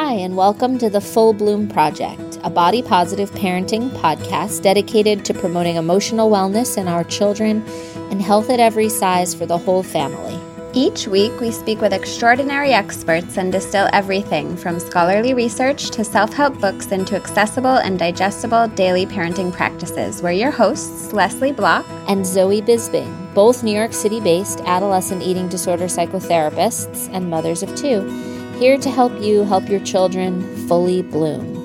Hi, and welcome to the Full Bloom Project, a body positive parenting podcast dedicated to promoting emotional wellness in our children and health at every size for the whole family. Each week, we speak with extraordinary experts and distill everything from scholarly research to self help books into accessible and digestible daily parenting practices. We're your hosts, Leslie Block and Zoe Bisbing, both New York City based adolescent eating disorder psychotherapists and mothers of two here to help you help your children fully bloom.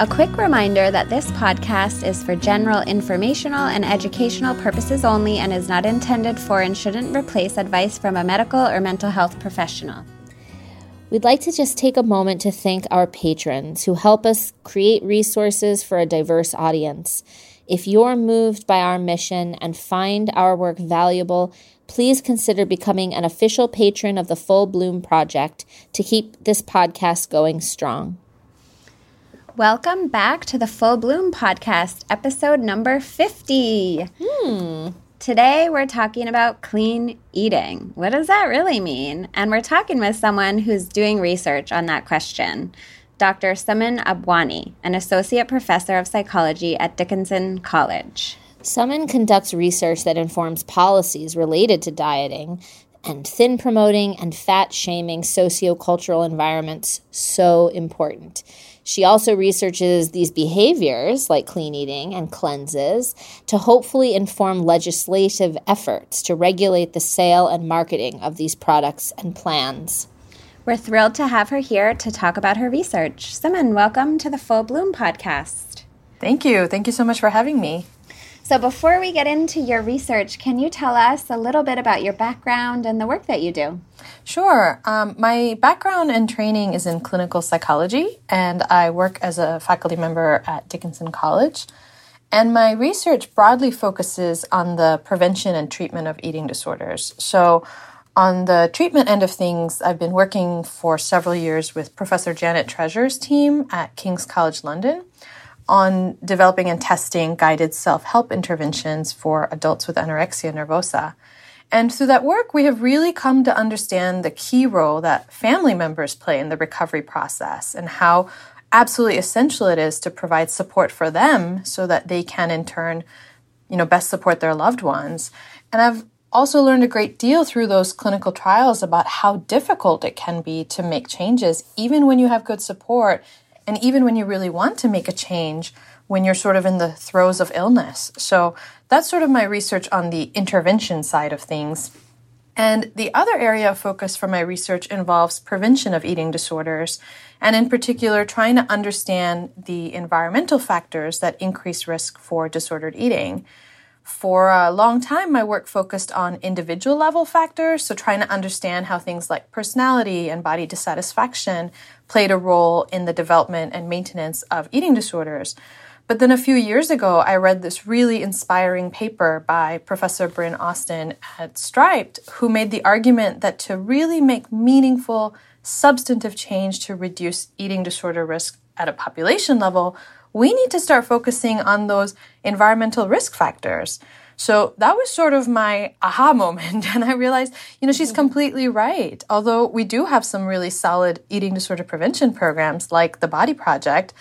A quick reminder that this podcast is for general informational and educational purposes only and is not intended for and shouldn't replace advice from a medical or mental health professional. We'd like to just take a moment to thank our patrons who help us create resources for a diverse audience. If you're moved by our mission and find our work valuable, please consider becoming an official patron of the Full Bloom Project to keep this podcast going strong. Welcome back to the Full Bloom Podcast, episode number 50. Hmm. Today, we're talking about clean eating. What does that really mean? And we're talking with someone who's doing research on that question Dr. Suman Ambwani, an associate professor of psychology at Dickinson College. Suman conducts research that informs policies related to dieting and thin promoting and fat shaming sociocultural environments so important. She also researches these behaviors, like clean eating and cleanses, to hopefully inform legislative efforts to regulate the sale and marketing of these products and plans. We're thrilled to have her here to talk about her research. Suman, welcome to the Full Bloom podcast. Thank you. Thank you so much for having me. So, before we get into your research, can you tell us a little bit about your background and the work that you do? Sure. Um, my background and training is in clinical psychology, and I work as a faculty member at Dickinson College. And my research broadly focuses on the prevention and treatment of eating disorders. So, on the treatment end of things, I've been working for several years with Professor Janet Treasure's team at King's College London on developing and testing guided self help interventions for adults with anorexia nervosa. And through that work, we have really come to understand the key role that family members play in the recovery process and how absolutely essential it is to provide support for them so that they can in turn, you know, best support their loved ones. And I've also learned a great deal through those clinical trials about how difficult it can be to make changes, even when you have good support and even when you really want to make a change when you're sort of in the throes of illness. So that's sort of my research on the intervention side of things. And the other area of focus for my research involves prevention of eating disorders, and in particular, trying to understand the environmental factors that increase risk for disordered eating. For a long time, my work focused on individual level factors, so trying to understand how things like personality and body dissatisfaction played a role in the development and maintenance of eating disorders. But then a few years ago, I read this really inspiring paper by Professor Bryn Austin at Striped, who made the argument that to really make meaningful, substantive change to reduce eating disorder risk at a population level, we need to start focusing on those environmental risk factors. So that was sort of my aha moment. And I realized, you know, she's completely right. Although we do have some really solid eating disorder prevention programs like the Body Project,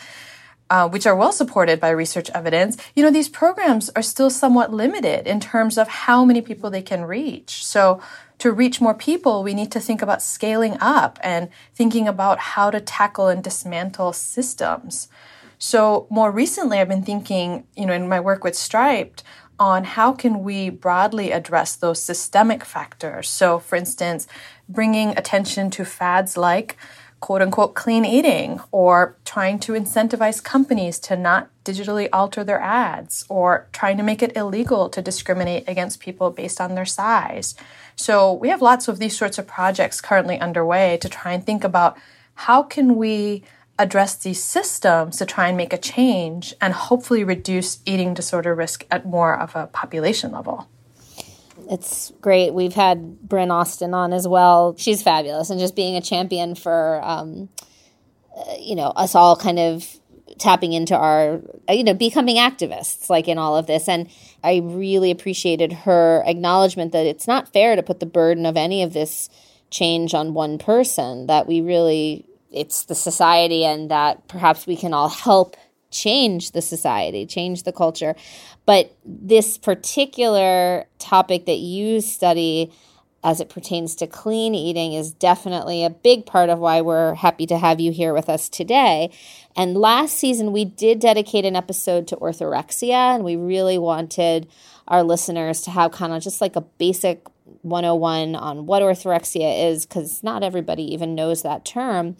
uh, which are well supported by research evidence, you know, these programs are still somewhat limited in terms of how many people they can reach. So to reach more people, we need to think about scaling up and thinking about how to tackle and dismantle systems. So more recently, I've been thinking, you know, in my work with Striped on how can we broadly address those systemic factors. So, for instance, bringing attention to fads like quote unquote clean eating or trying to incentivize companies to not digitally alter their ads or trying to make it illegal to discriminate against people based on their size. So, we have lots of these sorts of projects currently underway to try and think about how can we address these systems to try and make a change and hopefully reduce eating disorder risk at more of a population level. It's great. We've had Bryn Austin on as well. She's fabulous and just being a champion for, um, uh, you know, us all kind of tapping into our, you know, becoming activists like in all of this. And I really appreciated her acknowledgement that it's not fair to put the burden of any of this change on one person, that we really, it's the society and that perhaps we can all help change the society, change the culture. But this particular topic that you study as it pertains to clean eating is definitely a big part of why we're happy to have you here with us today. And last season, we did dedicate an episode to orthorexia, and we really wanted our listeners to have kind of just like a basic 101 on what orthorexia is, because not everybody even knows that term.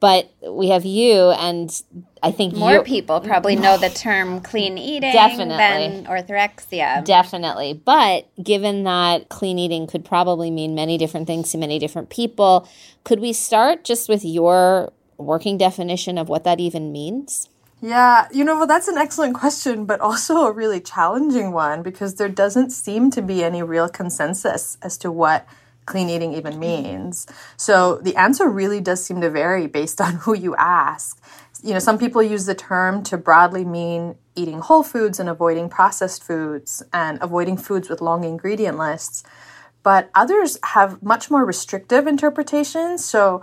But we have you and i think more people probably know the term clean eating definitely. than orthorexia. Definitely. But given that clean eating could probably mean many different things to many different people could we start just with your working definition of what that even means yeah, you know, well, that's an excellent question, but also a really challenging one because there doesn't seem to be any real consensus as to what clean eating even mm-hmm. means. So the answer really does seem to vary based on who you ask. You know, some people use the term to broadly mean eating whole foods and avoiding processed foods and avoiding foods with long ingredient lists. But others have much more restrictive interpretations. So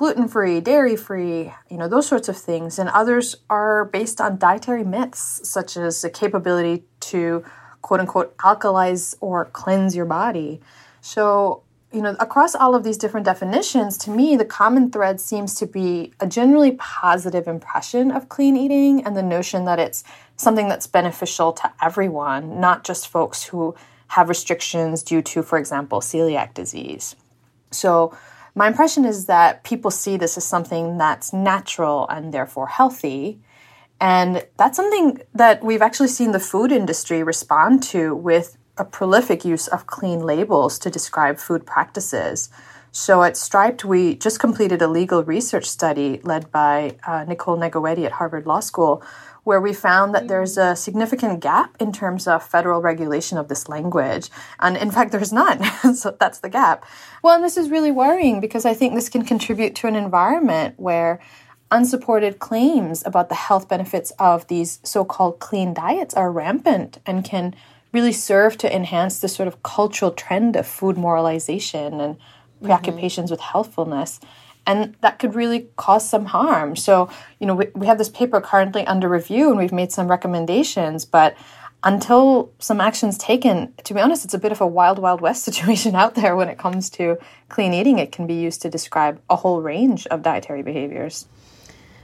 gluten free, dairy free, you know, those sorts of things. And others are based on dietary myths, such as the capability to quote unquote alkalize or cleanse your body. So you know, across all of these different definitions, to me, the common thread seems to be a generally positive impression of clean eating and the notion that it's something that's beneficial to everyone, not just folks who have restrictions due to, for example, celiac disease. So, my impression is that people see this as something that's natural and therefore healthy. And that's something that we've actually seen the food industry respond to with a prolific use of clean labels to describe food practices. So at Striped, we just completed a legal research study led by uh, Nicole Negowetti at Harvard Law School, where we found that there's a significant gap in terms of federal regulation of this language. And in fact, there's none. so that's the gap. Well, and this is really worrying because I think this can contribute to an environment where unsupported claims about the health benefits of these so called clean diets are rampant and can really serve to enhance the sort of cultural trend of food moralization and preoccupations mm-hmm. with healthfulness. And that could really cause some harm. So, you know, we, we have this paper currently under review and we've made some recommendations, but until some action's taken, to be honest, it's a bit of a wild, wild west situation out there when it comes to clean eating. It can be used to describe a whole range of dietary behaviors.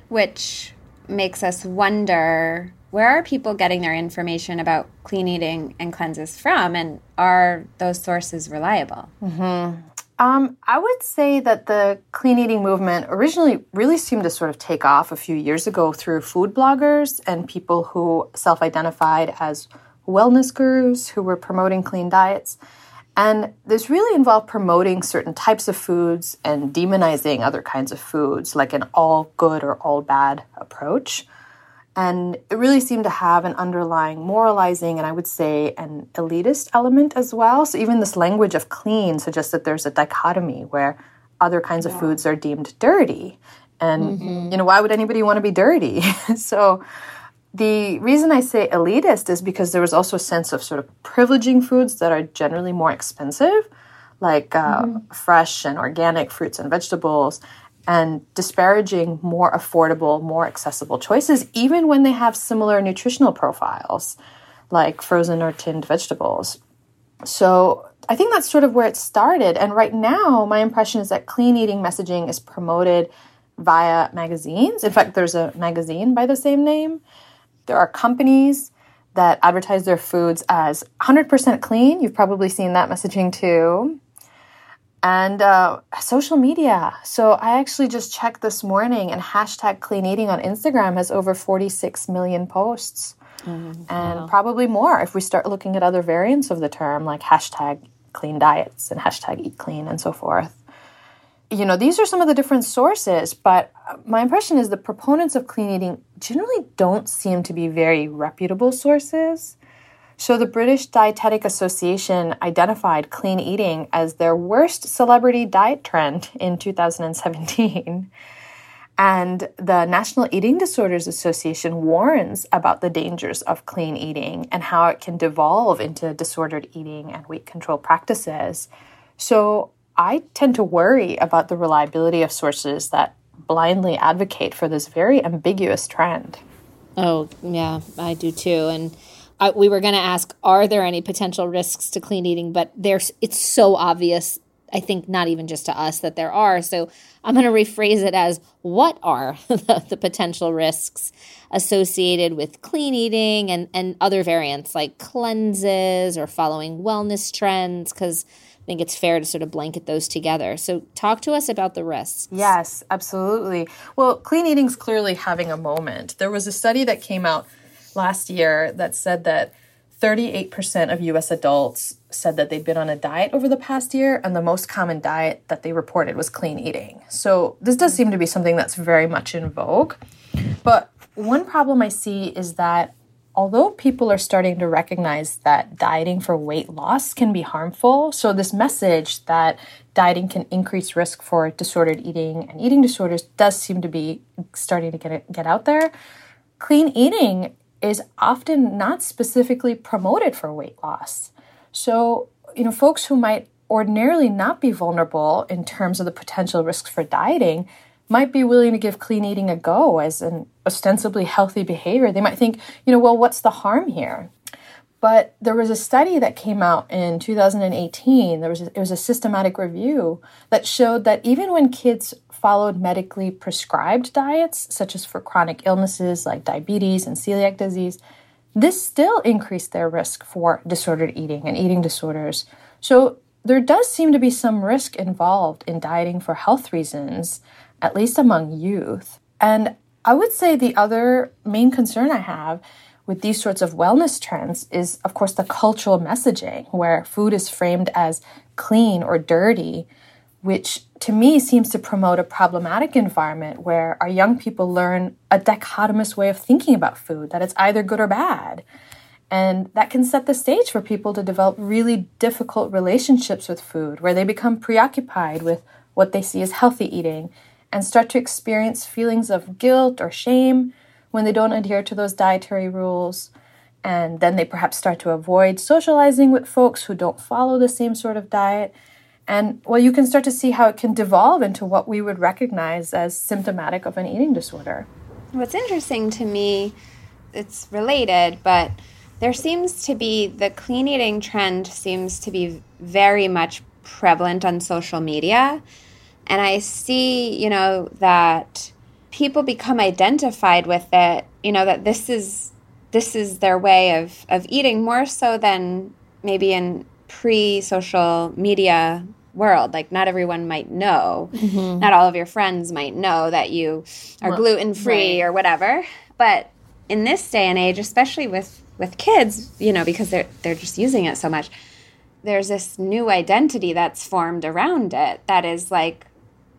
Which makes us wonder where are people getting their information about clean eating and cleanses from, and are those sources reliable? Mm-hmm. Um, I would say that the clean eating movement originally really seemed to sort of take off a few years ago through food bloggers and people who self identified as wellness gurus who were promoting clean diets. And this really involved promoting certain types of foods and demonizing other kinds of foods, like an all good or all bad approach. And it really seemed to have an underlying moralizing and I would say an elitist element as well. So even this language of clean suggests that there's a dichotomy where other kinds yeah. of foods are deemed dirty. And, mm-hmm. you know, why would anybody want to be dirty? so the reason I say elitist is because there was also a sense of sort of privileging foods that are generally more expensive, like uh, mm-hmm. fresh and organic fruits and vegetables, and disparaging more affordable, more accessible choices, even when they have similar nutritional profiles, like frozen or tinned vegetables. So I think that's sort of where it started. And right now, my impression is that clean eating messaging is promoted via magazines. In fact, there's a magazine by the same name. There are companies that advertise their foods as 100% clean. You've probably seen that messaging too and uh, social media. So I actually just checked this morning, and hashtag clean eating on Instagram has over 46 million posts. Mm-hmm. And wow. probably more if we start looking at other variants of the term, like hashtag clean diets and hashtag eat clean and so forth. You know, these are some of the different sources, but my impression is the proponents of clean eating generally don't seem to be very reputable sources. So the British Dietetic Association identified clean eating as their worst celebrity diet trend in 2017. And the National Eating Disorders Association warns about the dangers of clean eating and how it can devolve into disordered eating and weight control practices. So I tend to worry about the reliability of sources that blindly advocate for this very ambiguous trend. Oh, yeah, I do too. And I, we were going to ask, are there any potential risks to clean eating? But there's, it's so obvious I think not even just to us that there are. So I'm going to rephrase it as what are the, the, potential risks associated with clean eating and, and other variants like cleanses or following wellness trends? Because I think it's fair to sort of blanket those together. So talk to us about the risks. Yes, absolutely. Well, clean eating is clearly having a moment. There was a study that came out last year that said that 38% of US adults said that they'd been on a diet over the past year, and the most common diet that they reported was clean eating. So, this does seem to be something that's very much in vogue. But one problem I see is that although people are starting to recognize that dieting for weight loss can be harmful, so this message that dieting can increase risk for disordered eating and eating disorders does seem to be starting to get, get out there. Clean eating is often not specifically promoted for weight loss. So, you know, folks who might ordinarily not be vulnerable in terms of the potential risks for dieting might be willing to give clean eating a go as an ostensibly healthy behavior. They might think, you know, well, what's the harm here? But there was a study that came out in 2018. There was a, it was a systematic review that showed that even when kids followed medically prescribed diets, such as for chronic illnesses like diabetes and celiac disease, this still increased their risk for disordered eating and eating disorders. So there does seem to be some risk involved in dieting for health reasons, at least among youth. And I would say the other main concern I have with these sorts of wellness trends is, of course, the cultural messaging, where food is framed as clean or dirty, which to me seems to promote a problematic environment where our young people learn a dichotomous way of thinking about food, that it's either good or bad. And that can set the stage for people to develop really difficult relationships with food, where they become preoccupied with what they see as healthy eating and start to experience feelings of guilt or shame when they don't adhere to those dietary rules. And then they perhaps start to avoid socializing with folks who don't follow the same sort of diet. And well, you can start to see how it can devolve into what we would recognize as symptomatic of an eating disorder. What's interesting to me, it's related, but there seems to be the clean eating trend seems to be very much prevalent on social media. And I see, you know, that people become identified with it, you know, that this is this is their way of of eating more so than maybe in pre-social media world. Like not everyone might know. Mm-hmm. Not all of your friends might know that you are well, gluten free right. or whatever. But in this day and age, especially with with kids, you know, because they're they're just using it so much, there's this new identity that's formed around it that is like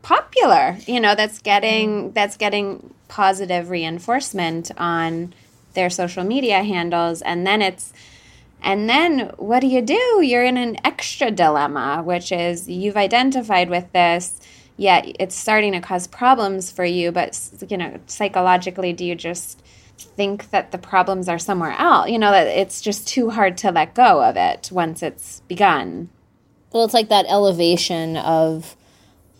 popular you know that's getting mm. that's getting positive reinforcement on their social media handles and then it's and then what do you do? You're in an extra dilemma which is you've identified with this yet it's starting to cause problems for you but you know psychologically do you just think that the problems are somewhere else you know that it's just too hard to let go of it once it's begun. Well it's like that elevation of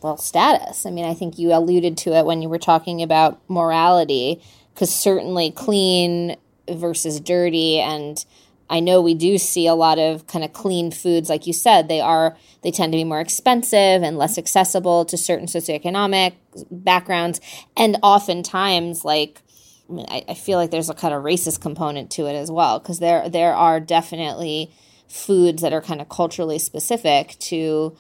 well, status. I mean, I think you alluded to it when you were talking about morality, because certainly clean versus dirty and I know we do see a lot of kind of clean foods, like you said. They are they tend to be more expensive and less accessible to certain socioeconomic backgrounds, and oftentimes, like I, mean, I, I feel like there's a kind of racist component to it as well, because there there are definitely foods that are kind of culturally specific to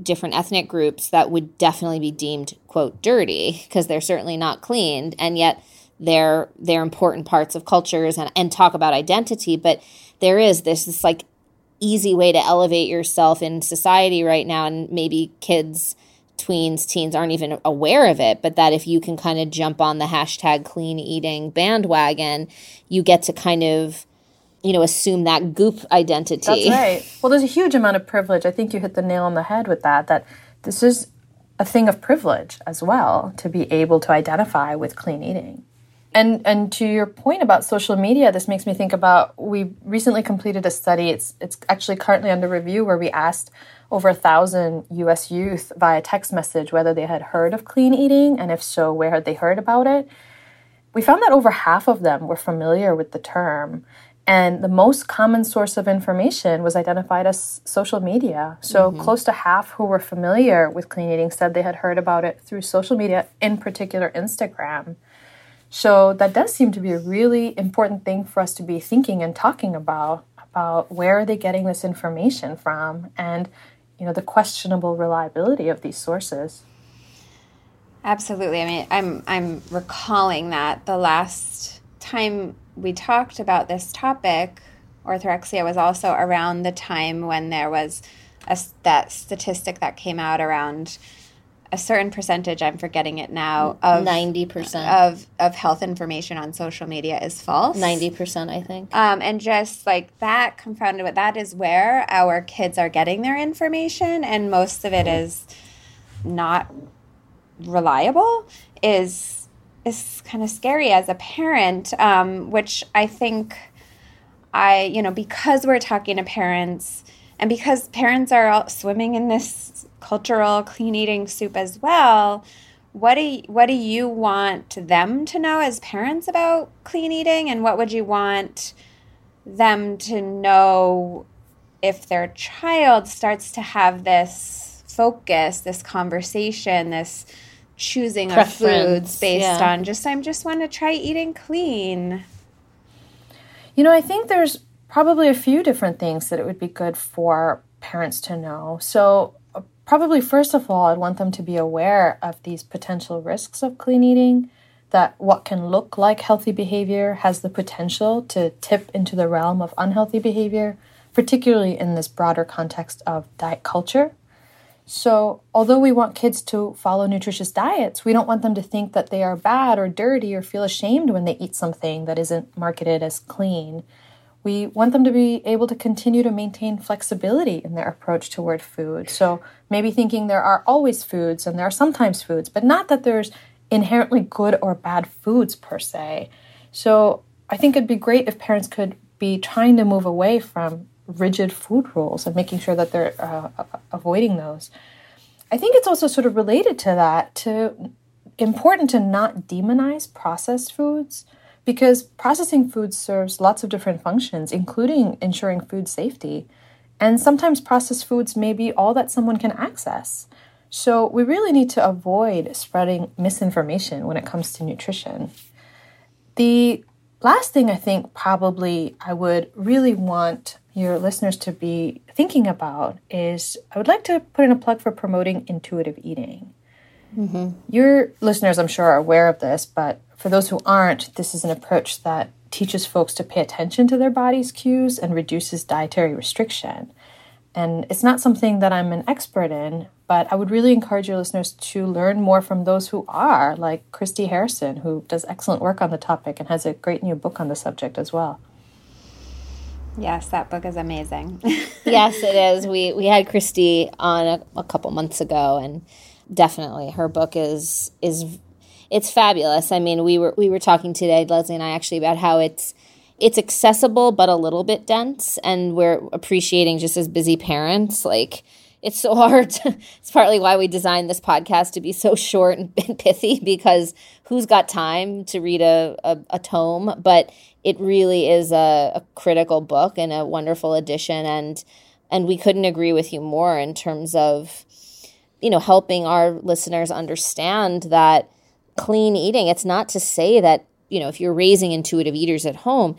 different ethnic groups that would definitely be deemed quote dirty because they're certainly not cleaned and yet they're they're important parts of cultures and, and talk about identity but there is this this like easy way to elevate yourself in society right now and maybe kids tweens teens aren't even aware of it but that if you can kind of jump on the hashtag clean eating bandwagon you get to kind of you know, assume that goop identity. That's right. Well, there's a huge amount of privilege. I think you hit the nail on the head with that. That this is a thing of privilege as well to be able to identify with clean eating. And and to your point about social media, this makes me think about we recently completed a study. It's it's actually currently under review where we asked over a thousand US youth via text message whether they had heard of clean eating and if so, where had they heard about it. We found that over half of them were familiar with the term. And the most common source of information was identified as social media. So, mm-hmm. close to half who were familiar with clean eating said they had heard about it through social media, in particular Instagram. So that does seem to be a really important thing for us to be thinking and talking about about where are they getting this information from and you know the questionable reliability of these sources. Absolutely. I mean, I'm I'm recalling that the last time we talked about this topic, orthorexia was also around the time when there was a, that statistic that came out around a certain percentage i'm forgetting it now of 90% of of health information on social media is false. 90% i think. Um, and just like that confounded with that is where our kids are getting their information and most of it is not reliable is is kind of scary as a parent um, which i think i you know because we're talking to parents and because parents are all swimming in this cultural clean eating soup as well, what do you, what do you want them to know as parents about clean eating and what would you want them to know if their child starts to have this focus, this conversation, this choosing Preference, of foods based yeah. on just I'm just want to try eating clean. You know, I think there's probably a few different things that it would be good for parents to know. So, probably first of all, I'd want them to be aware of these potential risks of clean eating, that what can look like healthy behavior has the potential to tip into the realm of unhealthy behavior, particularly in this broader context of diet culture. So, although we want kids to follow nutritious diets, we don't want them to think that they are bad or dirty or feel ashamed when they eat something that isn't marketed as clean. We want them to be able to continue to maintain flexibility in their approach toward food. So maybe thinking there are always foods and there are sometimes foods, but not that there's inherently good or bad foods per se. So I think it'd be great if parents could be trying to move away from rigid food rules and making sure that they're uh, avoiding those. I think it's also sort of related to that to important to not demonize processed foods because processing food serves lots of different functions, including ensuring food safety. And sometimes processed foods may be all that someone can access. So we really need to avoid spreading misinformation when it comes to nutrition. The last thing I think probably I would really want your listeners to be thinking about is I would like to put in a plug for promoting intuitive eating. Mm-hmm. Your listeners, I'm sure, are aware of this, but for those who aren't, this is an approach that teaches folks to pay attention to their body's cues and reduces dietary restriction. And it's not something that I'm an expert in, but I would really encourage your listeners to learn more from those who are, like Christy Harrison, who does excellent work on the topic and has a great new book on the subject as well. Yes, that book is amazing. yes, it is. We we had Christy on a, a couple months ago, and definitely her book is is it's fabulous. I mean, we were we were talking today, Leslie and I, actually, about how it's it's accessible but a little bit dense, and we're appreciating just as busy parents, like it's so hard. To, it's partly why we designed this podcast to be so short and, pithy because who's got time to read a, a, a tome? But it really is a, a, critical book and a wonderful addition, and and we couldn't agree with you more in terms of you know helping our listeners understand that clean eating. It's not to say that, you know, if you're raising intuitive eaters at home,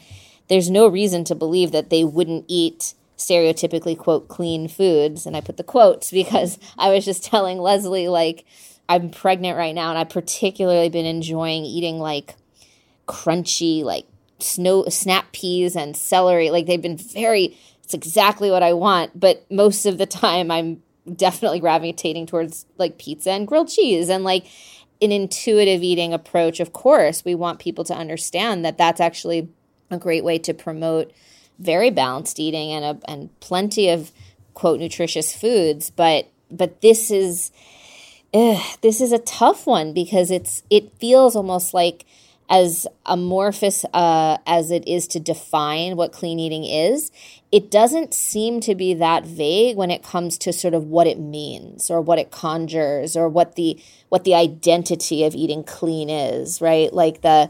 there's no reason to believe that they wouldn't eat stereotypically, quote, clean foods. And I put the quotes because I was just telling Leslie, like, I'm pregnant right now and I've particularly been enjoying eating like crunchy, like snow snap peas and celery. Like they've been very, it's exactly what I want. But most of the time I'm definitely gravitating towards like pizza and grilled cheese and like an intuitive eating approach, of course, we want people to understand that that's actually a great way to promote very balanced eating and a, and plenty of quote nutritious foods. But but this is ugh, this is a tough one because it's it feels almost like as amorphous uh, as it is to define what clean eating is, it doesn't seem to be that vague when it comes to sort of what it means or what it conjures or what the what the identity of eating clean is, right? Like the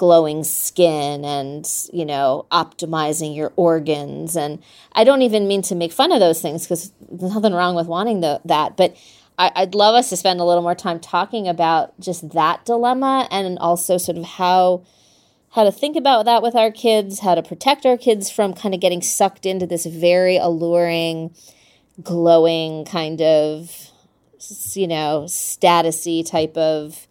glowing skin and you know optimizing your organs and i don't even mean to make fun of those things because there's nothing wrong with wanting the, that but I, i'd love us to spend a little more time talking about just that dilemma and also sort of how how to think about that with our kids how to protect our kids from kind of getting sucked into this very alluring glowing kind of you know statusy type of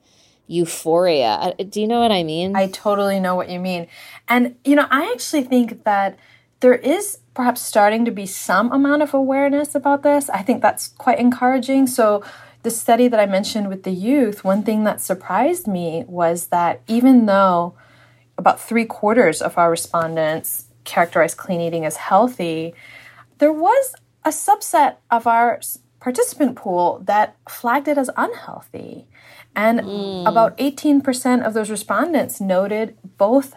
euphoria. Uh, do you know what I mean? I totally know what you mean. And, you know, I actually think that there is perhaps starting to be some amount of awareness about this. I think that's quite encouraging. So, the study that I mentioned with the youth, one thing that surprised me was that even though about three quarters of our respondents characterized clean eating as healthy, there was a subset of our participant pool that flagged it as unhealthy. And mm. about 18% of those respondents noted both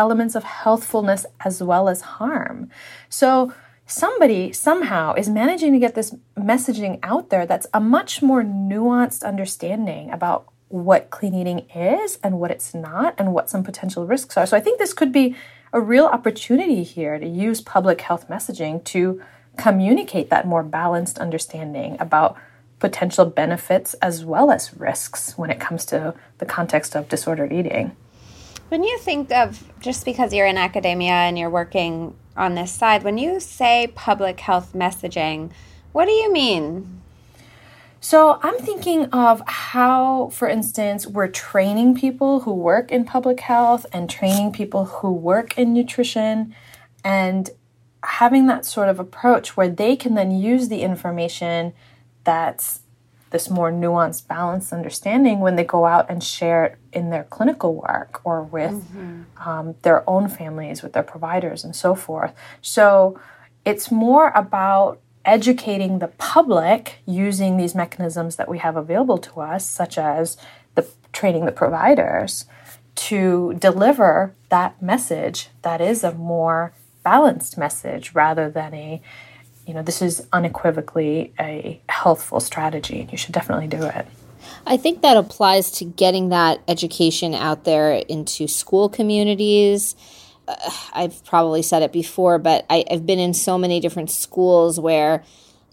elements of healthfulness as well as harm. So somebody somehow is managing to get this messaging out there that's a much more nuanced understanding about what clean eating is and what it's not and what some potential risks are. So I think this could be a real opportunity here to use public health messaging to communicate that more balanced understanding about potential benefits as well as risks when it comes to the context of disordered eating. When you think of just because you're in academia and you're working on this side, when you say public health messaging, what do you mean? So, I'm thinking of how, for instance, we're training people who work in public health and training people who work in nutrition and having that sort of approach where they can then use the information that's this more nuanced, balanced understanding when they go out and share it in their clinical work or with mm-hmm. um, their own families, with their providers, and so forth. So it's more about educating the public using these mechanisms that we have available to us, such as the training the providers to deliver that message that is a more balanced message rather than a you know, this is unequivocally a healthful strategy and you should definitely do it. I think that applies to getting that education out there into school communities. Uh, I've probably said it before, but I, I've been in so many different schools where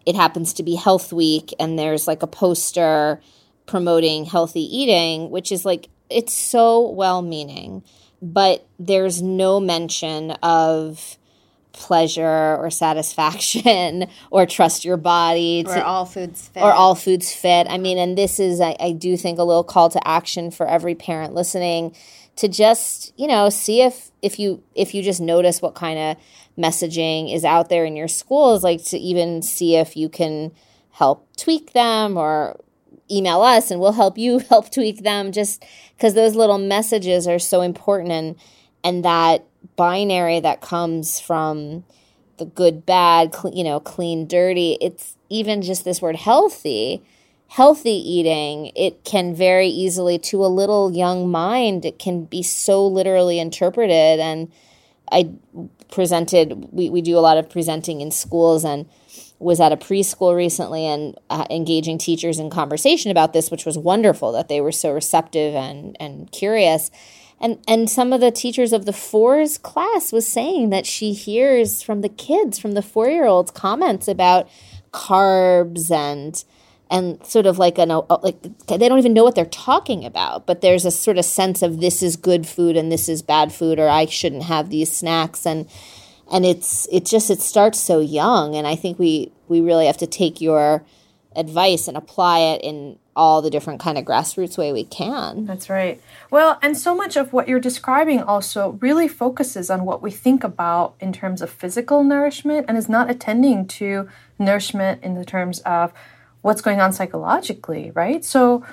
it happens to be Health Week and there's like a poster promoting healthy eating, which is like, it's so well meaning, but there's no mention of pleasure or satisfaction or trust your body to, or all foods fit. or all foods fit. I mean and this is I, I do think a little call to action for every parent listening to just you know see if if you if you just notice what kind of messaging is out there in your schools like to even see if you can help tweak them or email us and we'll help you help tweak them just because those little messages are so important and and that binary that comes from the good, bad, cl- you know, clean, dirty. It's even just this word healthy. Healthy eating, it can very easily, to a little young mind, it can be so literally interpreted. And I presented, we, we do a lot of presenting in schools and was at a preschool recently and uh, engaging teachers in conversation about this, which was wonderful that they were so receptive and, and curious and and some of the teachers of the fours class was saying that she hears from the kids from the four year olds comments about carbs and and sort of like an uh, like they don't even know what they're talking about but there's a sort of sense of this is good food and this is bad food or i shouldn't have these snacks. And and it's it just it starts so young. And i think we we really have to take your advice and apply it in all the different kind of grassroots way we can. That's right. Well, and so much of what you're describing also really focuses on what we think about in terms of physical nourishment and is not attending to nourishment in the terms of what's going on psychologically, right? So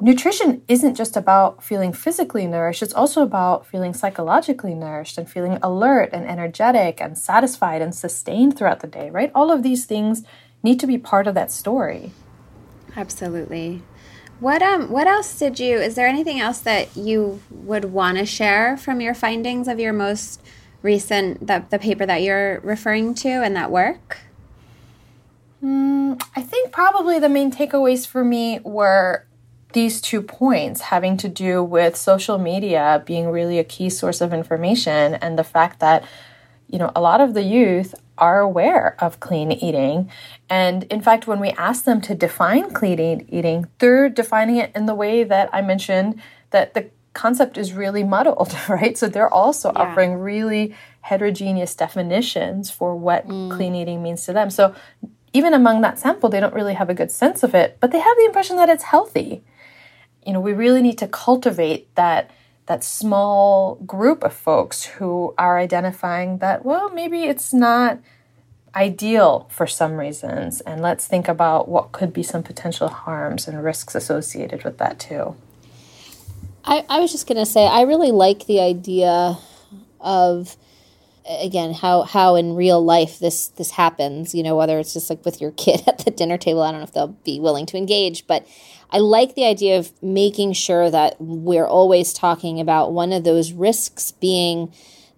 nutrition isn't just about feeling physically nourished, it's also about feeling psychologically nourished and feeling alert and energetic and satisfied and sustained throughout the day, right? All of these things need to be part of that story. Absolutely. What um what else did you is there anything else that you would want to share from your findings of your most recent the, the paper that you're referring to and that work? Mm, I think probably the main takeaways for me were these two points having to do with social media being really a key source of information and the fact that you know a lot of the youth are aware of clean eating. And in fact, when we ask them to define clean eating, they're defining it in the way that I mentioned that the concept is really muddled, right? So they're also yeah. offering really heterogeneous definitions for what mm. clean eating means to them. So even among that sample, they don't really have a good sense of it, but they have the impression that it's healthy. You know, we really need to cultivate that that small group of folks who are identifying that, well, maybe it's not ideal for some reasons. And let's think about what could be some potential harms and risks associated with that, too. I, I was just going to say, I really like the idea of again how how in real life this this happens you know whether it's just like with your kid at the dinner table i don't know if they'll be willing to engage but I like the idea of making sure that we're always talking about one of those risks being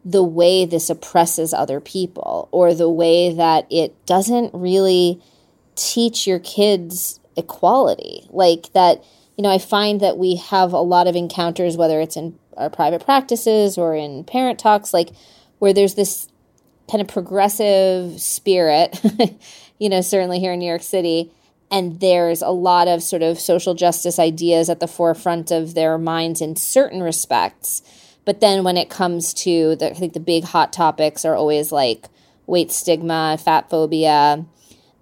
the way this oppresses other people or the way that it doesn't really teach your kids equality. Like that, you know, I find that we have a lot of encounters, whether it's in our private practices or in parent talks, like where there's this kind of progressive spirit, you know, certainly here in New York City and there's a lot of sort of social justice ideas at the forefront of their minds in certain respects. But then when it comes to the, I think the big hot topics are always like weight stigma, fat phobia,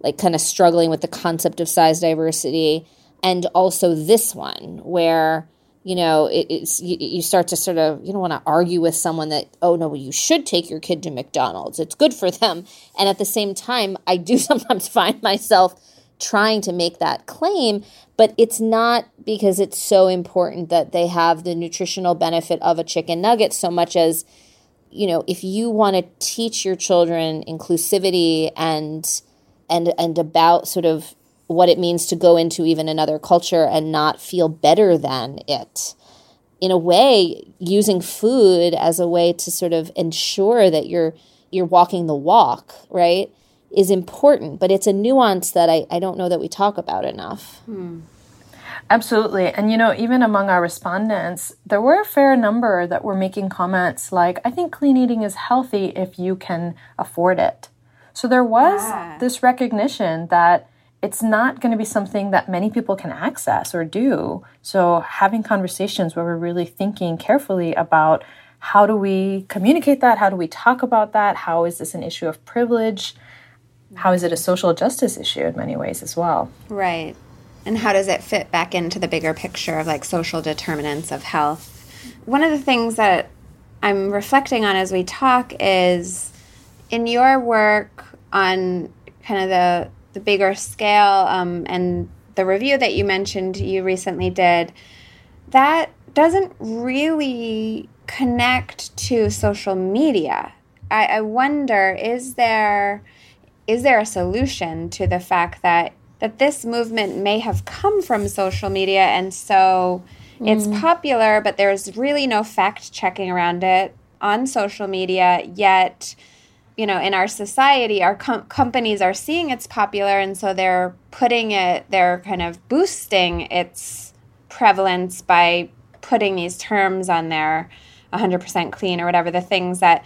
like kind of struggling with the concept of size diversity, and also this one where you know it, it's you, you, start to sort of you don't want to argue with someone that oh no well, you should take your kid to McDonald's. It's good for them, and at the same time I do sometimes find myself trying to make that claim, but it's not because it's so important that they have the nutritional benefit of a chicken nugget so much as you know, if you want to teach your children inclusivity and and and about sort of what it means to go into even another culture and not feel better than it in a way using food as a way to sort of ensure that you're you're walking the walk right is important, but it's a nuance that I, I don't know that we talk about enough. Hmm. Absolutely. And, you know, even among our respondents, there were a fair number that were making comments like, I think clean eating is healthy if you can afford it. So there was ah. this recognition that it's not going to be something that many people can access or do. So having conversations where we're really thinking carefully about how do we communicate that? How do we talk about that? How is this an issue of privilege? How is it a social justice issue in many ways as well? Right. And how does it fit back into the bigger picture of like social determinants of health? One of the things that I'm reflecting on as we talk is in your work on kind of the, the bigger scale um, and the review that you mentioned you recently did, that doesn't really connect to social media. I, I wonder, is there is there a solution to the fact that that this movement may have come from social media and so mm. it's popular but there's really no fact checking around it on social media yet you know in our society our com- companies are seeing it's popular and so they're putting it they're kind of boosting its prevalence by putting these terms on there 100% clean or whatever the things that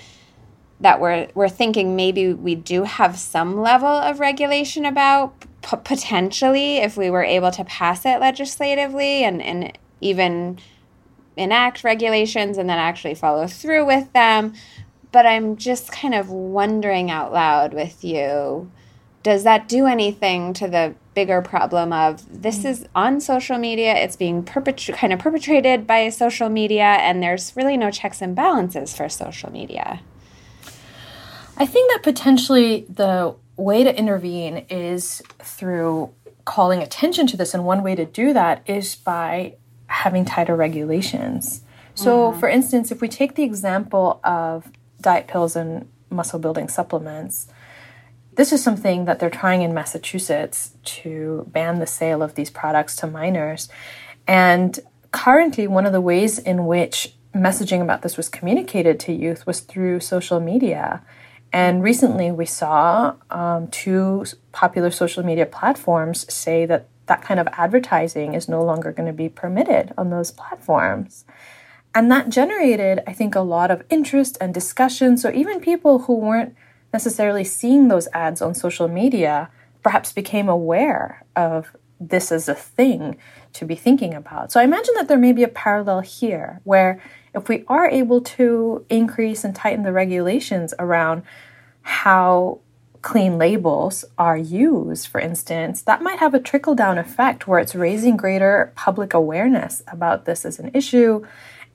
that we're we're thinking maybe we do have some level of regulation about p- potentially if we were able to pass it legislatively and and even enact regulations and then actually follow through with them. But i'm just kind of wondering out loud with you does that do anything to the bigger problem of this is on social media it's being kind of perpetrated by social media and there's really no checks and balances for social media I think that potentially the way to intervene is through calling attention to this. And one way to do that is by having tighter regulations. So, mm-hmm. for instance, if we take the example of diet pills and muscle building supplements, this is something that they're trying in Massachusetts to ban the sale of these products to minors. And currently, one of the ways in which messaging about this was communicated to youth was through social media. And recently, we saw um, two popular social media platforms say that that kind of advertising is no longer going to be permitted on those platforms. And that generated, I think, a lot of interest and discussion. So even people who weren't necessarily seeing those ads on social media perhaps became aware of this as a thing to be thinking about. So I imagine that there may be a parallel here where if we are able to increase and tighten the regulations around how clean labels are used, for instance, that might have a trickle down effect where it's raising greater public awareness about this as an issue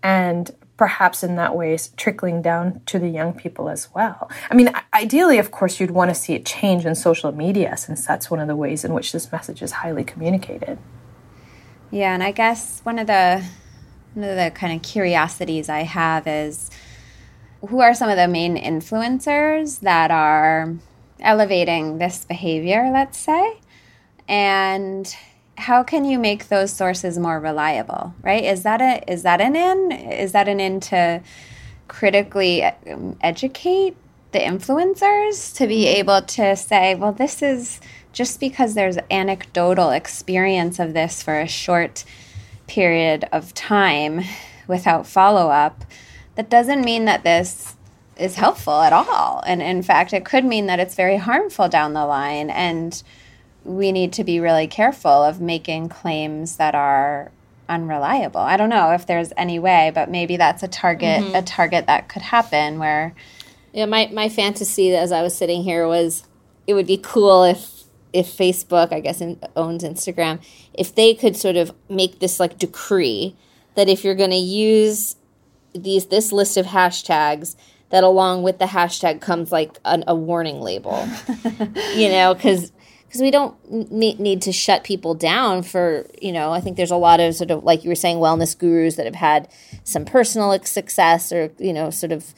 and perhaps in that way trickling down to the young people as well. I mean, ideally, of course, you'd want to see it change in social media since that's one of the ways in which this message is highly communicated. Yeah, and I guess one of the one of the kind of curiosities I have is who are some of the main influencers that are elevating this behavior, let's say, and how can you make those sources more reliable, right? Is that a is that an in? Is that an in to critically um, educate the influencers to be able to say, well, this is just because there's anecdotal experience of this for a short period of time without follow up, that doesn't mean that this is helpful at all. And in fact, it could mean that it's very harmful down the line. And we need to be really careful of making claims that are unreliable. I don't know if there's any way, but maybe that's a target mm-hmm. a target that could happen where Yeah, my my fantasy as I was sitting here was it would be cool if if Facebook, I guess, in, owns Instagram, if they could sort of make this like decree that if you're going to use these this list of hashtags, that along with the hashtag comes like an, a warning label, you know, because because we don't need to shut people down for you know i think there's a lot of sort of like you were saying wellness gurus that have had some personal success or you know sort of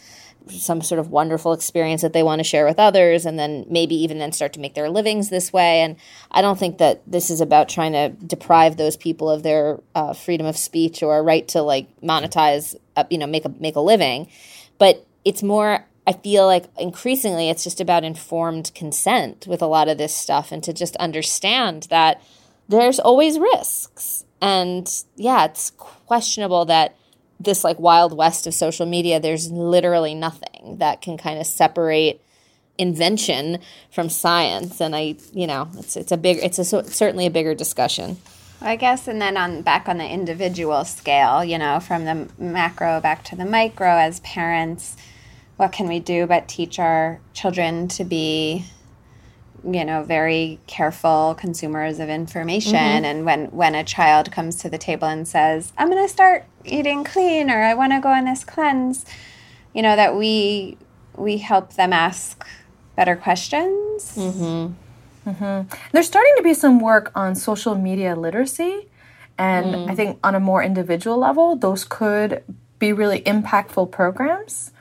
some sort of wonderful experience that they want to share with others and then maybe even then start to make their livings this way. And i don't think that this is about trying to deprive those people of their uh, freedom of speech or right to like monetize uh, you know make a make a living. But it's more i feel like increasingly it's just about informed consent with a lot of this stuff and to just understand that there's always risks. And yeah it's questionable that this like wild west of social media, there's literally nothing that can kind of separate invention from science. And I, you know, it's it's a big, it's a, certainly a bigger discussion. I guess, and then on back on the individual scale, you know, from the macro back to the micro, as parents, what can we do but teach our children to be you know very careful consumers of information mm-hmm. and when when a child comes to the table and says i'm going to start eating clean or i want to go on this cleanse you know that we we help them ask better questions mm-hmm. Mm-hmm. there's starting to be some work on social media literacy and mm. i think on a more individual level those could be really impactful programs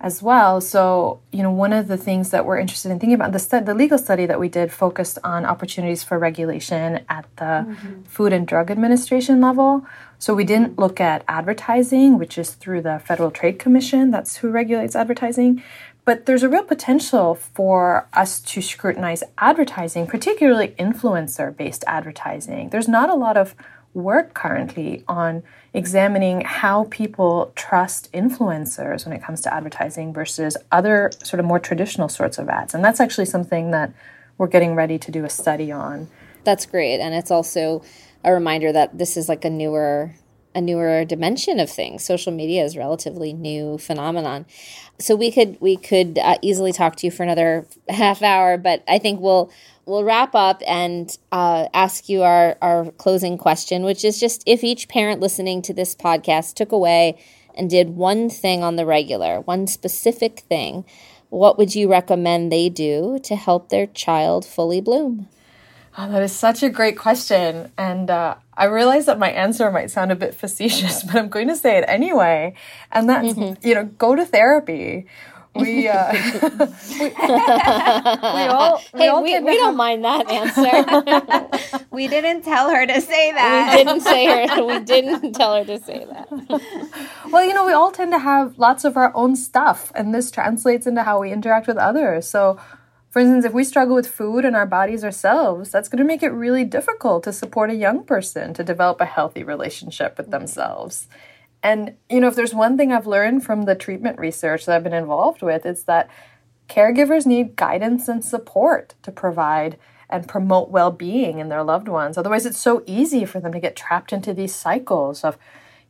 as well. So, you know, one of the things that we're interested in thinking about the stu- the legal study that we did focused on opportunities for regulation at the mm-hmm. Food and Drug Administration level. So we didn't look at advertising, which is through the Federal Trade Commission. That's who regulates advertising. But there's a real potential for us to scrutinize advertising, particularly influencer based advertising. There's not a lot of work currently on examining how people trust influencers when it comes to advertising versus other sort of more traditional sorts of ads. And that's actually something that we're getting ready to do a study on. That's great. And it's also a reminder that this is like a newer a newer dimension of things. Social media is relatively new phenomenon. So we could we could uh, easily talk to you for another half hour, but I think we'll we'll wrap up and uh, ask you our, our closing question, which is just if each parent listening to this podcast took away and did one thing on the regular, one specific thing, what would you recommend they do to help their child fully bloom? Oh, that is such a great question. And uh, I realize that my answer might sound a bit facetious, but I'm going to say it anyway. And that's, mm-hmm. you know, go to therapy we, uh, we, we all, we hey, all we, we don't mind that answer. We didn't tell her to say that. we that. didn't say her. We didn't tell her to say that. Well, you know, we all tend to have lots of our own stuff, and this translates into how we interact with others. So, for instance, if we struggle with food and our bodies ourselves, that's going to make it really difficult to support a young person to develop a healthy relationship with themselves. And, you know, if there's one thing I've learned from the treatment research that I've been involved with, it's that caregivers need guidance and support to provide and promote well being in their loved ones. Otherwise, it's so easy for them to get trapped into these cycles of,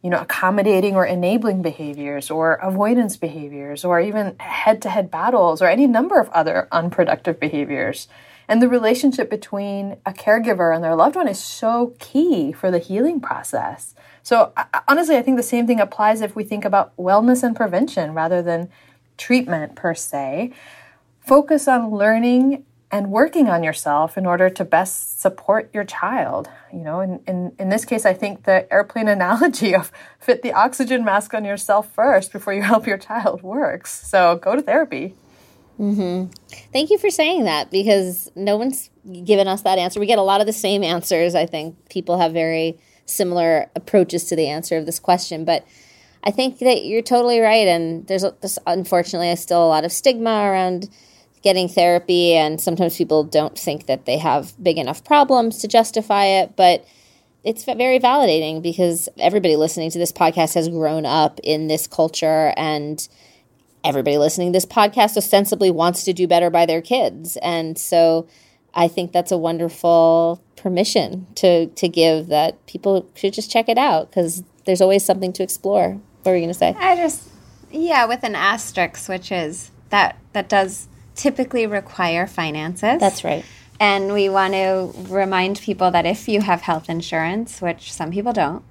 you know, accommodating or enabling behaviors or avoidance behaviors or even head to head battles or any number of other unproductive behaviors. And the relationship between a caregiver and their loved one is so key for the healing process. So, honestly, I think the same thing applies if we think about wellness and prevention rather than treatment per se. Focus on learning and working on yourself in order to best support your child. You know, in, in, in this case, I think the airplane analogy of fit the oxygen mask on yourself first before you help your child works. So go to therapy. Mm-hmm. Thank you for saying that because no one's given us that answer. We get a lot of the same answers. I think people have very similar approaches to the answer of this question, but I think that you're totally right. And there's, there's unfortunately still a lot of stigma around getting therapy, and sometimes people don't think that they have big enough problems to justify it. But it's very validating because everybody listening to this podcast has grown up in this culture and everybody listening to this podcast ostensibly wants to do better by their kids and so i think that's a wonderful permission to to give that people should just check it out because there's always something to explore what were you going to say I just, yeah, with an asterisk, which is that that does typically require finances. that's right And we want to remind people that if you have health insurance, which some people don't,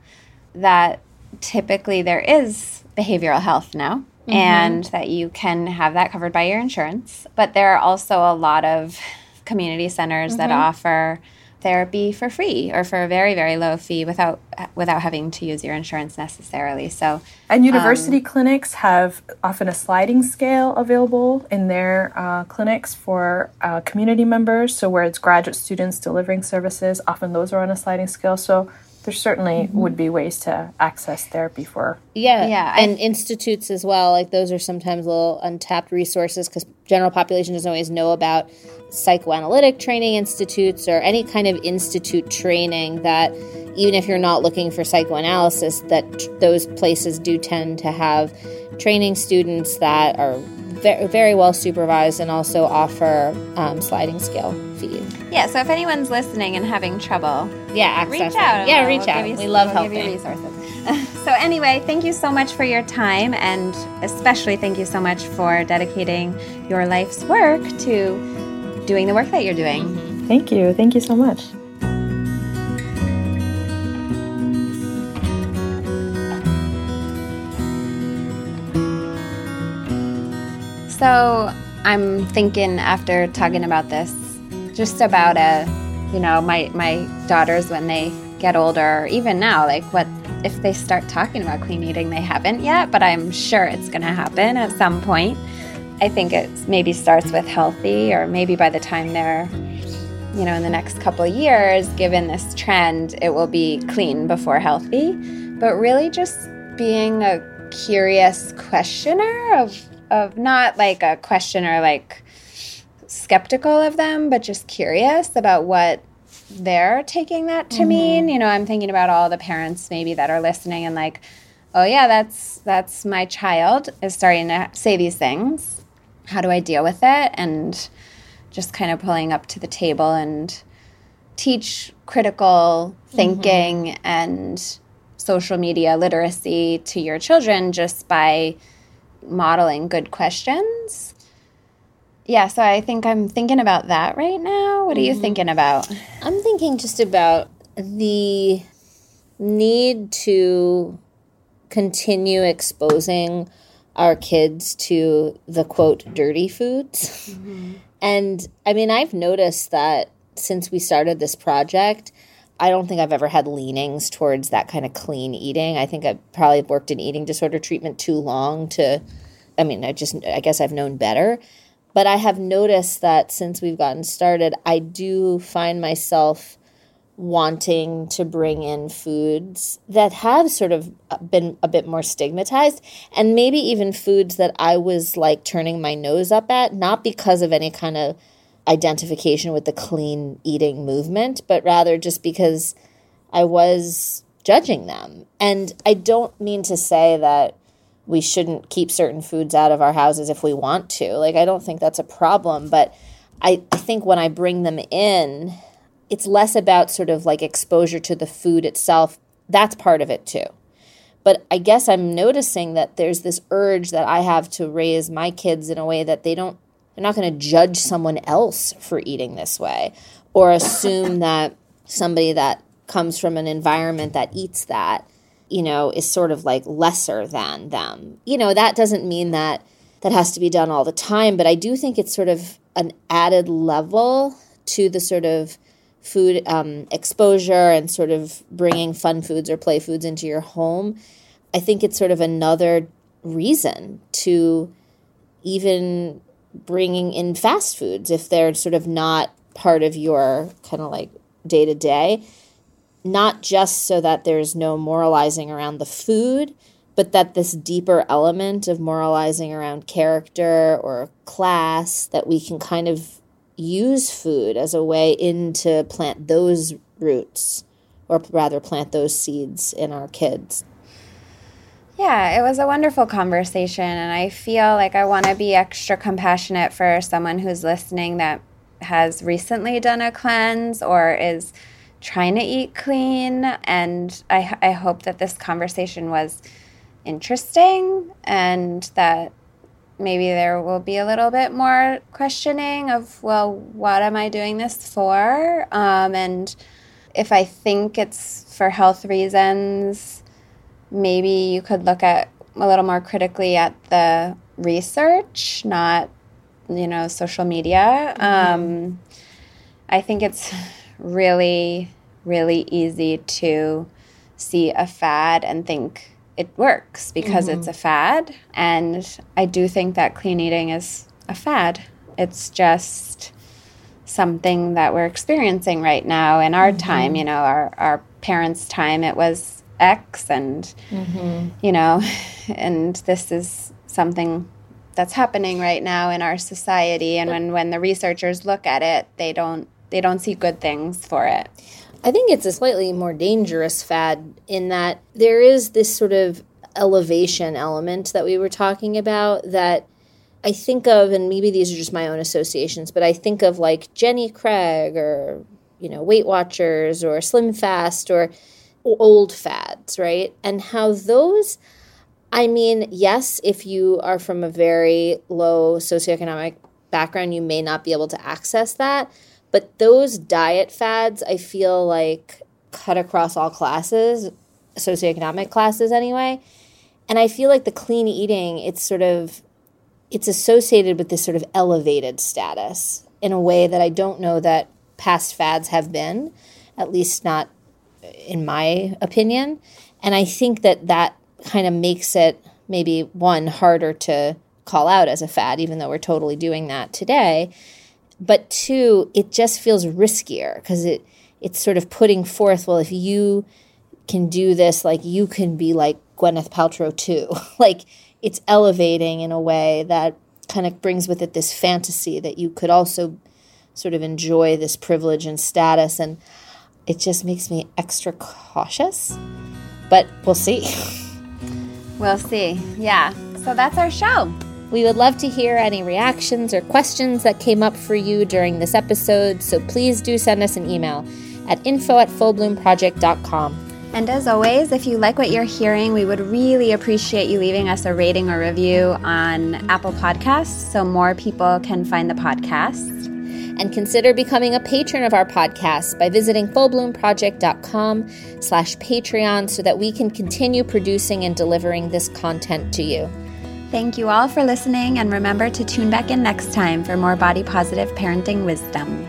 that typically there is behavioral health now mm-hmm. and that you can have that covered by your insurance. But there are also a lot of community centers that mm-hmm. offer therapy for free or for a very very low fee without without having to use your insurance necessarily. So And university clinics have often a sliding scale available in their uh, clinics for uh, community members. So, where it's graduate students delivering services, often those are on a sliding scale. So, there certainly would be ways to access therapy for. yeah Yeah, I- and institutes as well like those are sometimes little untapped resources because general population doesn't always know about psychoanalytic training institutes or any kind of institute training that even if you're not looking for psychoanalysis that t- those places do tend to have training students that are ve- very well supervised and also offer um, sliding scale fees yeah, so if anyone's listening and having trouble, yeah reach out. yeah reach we'll out we love we'll helping resources. So anyway, thank you so much for your time, and especially thank you so much for dedicating your life's work to doing the work that you're doing. Mm-hmm. Thank you. Thank you so much. So I'm thinking after talking about this, just about a, you know, my my daughters when they get older, even now, like what if they start talking about clean eating? They haven't yet, but I'm sure it's going to happen at some point. I think it maybe starts with healthy, or maybe by the time they're, you know, in the next couple years, given this trend, it will be clean before healthy. But really, just being a curious questioner of of not like a questioner like skeptical of them, but just curious about what they're taking that to mm-hmm. mean. You know, I'm thinking about all the parents maybe that are listening and like, oh yeah, that's that's my child is starting to say these things. How do I deal with it? And just kind of pulling up to the table and teach critical mm-hmm. thinking and social media literacy to your children just by modeling good questions. Yeah, so I think I'm thinking about that right now. What are you mm-hmm. thinking about? I'm thinking just about the need to continue exposing our kids to the quote dirty foods. Mm-hmm. And I mean, I've noticed that since we started this project, I don't think I've ever had leanings towards that kind of clean eating. I think I've probably worked in eating disorder treatment too long to I mean, I just, I guess I've known better. But I have noticed that since we've gotten started, I do find myself wanting to bring in foods that have sort of uh, been a bit more stigmatized and maybe even foods that I was like turning my nose up at, not because of any kind of identification with the clean eating movement, but rather just because I was judging them. And I don't mean to say that we shouldn't keep certain foods out of our houses if we want to. Like, I don't think that's a problem. But I, I think when I bring them in, it's less about sort of like exposure to the food itself. That's part of it too. But I guess I'm noticing that there's this urge that I have to raise my kids in a way that they don't, they're not going to judge someone else for eating this way or assume that somebody that comes from an environment that eats that, you know, is sort of like lesser than them. You know, that doesn't mean that that has to be done all the time, but I do think it's sort of an added level to the sort of food um, exposure and sort of bringing fun foods or play foods into your home, I think it's sort of another reason to even bringing in fast foods if they're sort of not part of your kind of like day to day. Not just so that there's no moralizing around the food, but that this deeper element of moralizing around character or class that we can kind of use food as a way in to plant those roots, or rather, plant those seeds in our kids. Yeah, it was a wonderful conversation, and I feel like I want to be extra compassionate for someone who's listening that has recently done a cleanse or is trying to eat clean. And I, I hope that this conversation was interesting and that maybe there will be a little bit more questioning of, well, what am I doing this for? Um, and if I think it's for health reasons, maybe you could look at a little more critically at the research, not, you know, social media. Mm-hmm. Um, I think it's really, really easy to see a fad and think, it works because mm-hmm. it's a fad. And I do think that clean eating is a fad. It's just something that we're experiencing right now in our mm-hmm. time. You know, our, our parents' time, it was X, and, mm-hmm. you know, and this is something that's happening right now in our society. And when, when the researchers look at it, they don't they don't see good things for it. I think it's a slightly more dangerous fad in that there is this sort of elevation element that we were talking about that I think of, and maybe these are just my own associations, but I think of like Jenny Craig or, you know, Weight Watchers or Slim Fast or old fads, right? And how those, I mean, yes, if you are from a very low socioeconomic background, you may not be able to access that. But those diet fads, I feel like cut across all classes, socioeconomic classes anyway. And I feel like the clean eating, it's sort of it's associated with this sort of elevated status in a way that I don't know that past fads have been, at least not in my opinion. And I think that that kind of makes it maybe one harder to call out as a fad, even though we're totally doing that today but two, it just feels riskier because it it's sort of putting forth, well, if you can do this, like you can be like Gwyneth Paltrow too. like it's elevating in a way that kind of brings with it this fantasy that you could also sort of enjoy this privilege and status and it just makes me extra cautious. But we'll see. We'll see. Yeah. So that's our show. We would love to hear any reactions or questions that came up for you during this episode, so please do send us an email at info at fullbloomproject.com. And as always, if you like what you're hearing, we would really appreciate you leaving us a rating or review on Apple Podcasts so more people can find the podcast. And consider becoming a patron of our podcast by visiting fullbloomproject.com slash Patreon so that we can continue producing and delivering this content to you. Thank you all for listening, and remember to tune back in next time for more body positive parenting wisdom.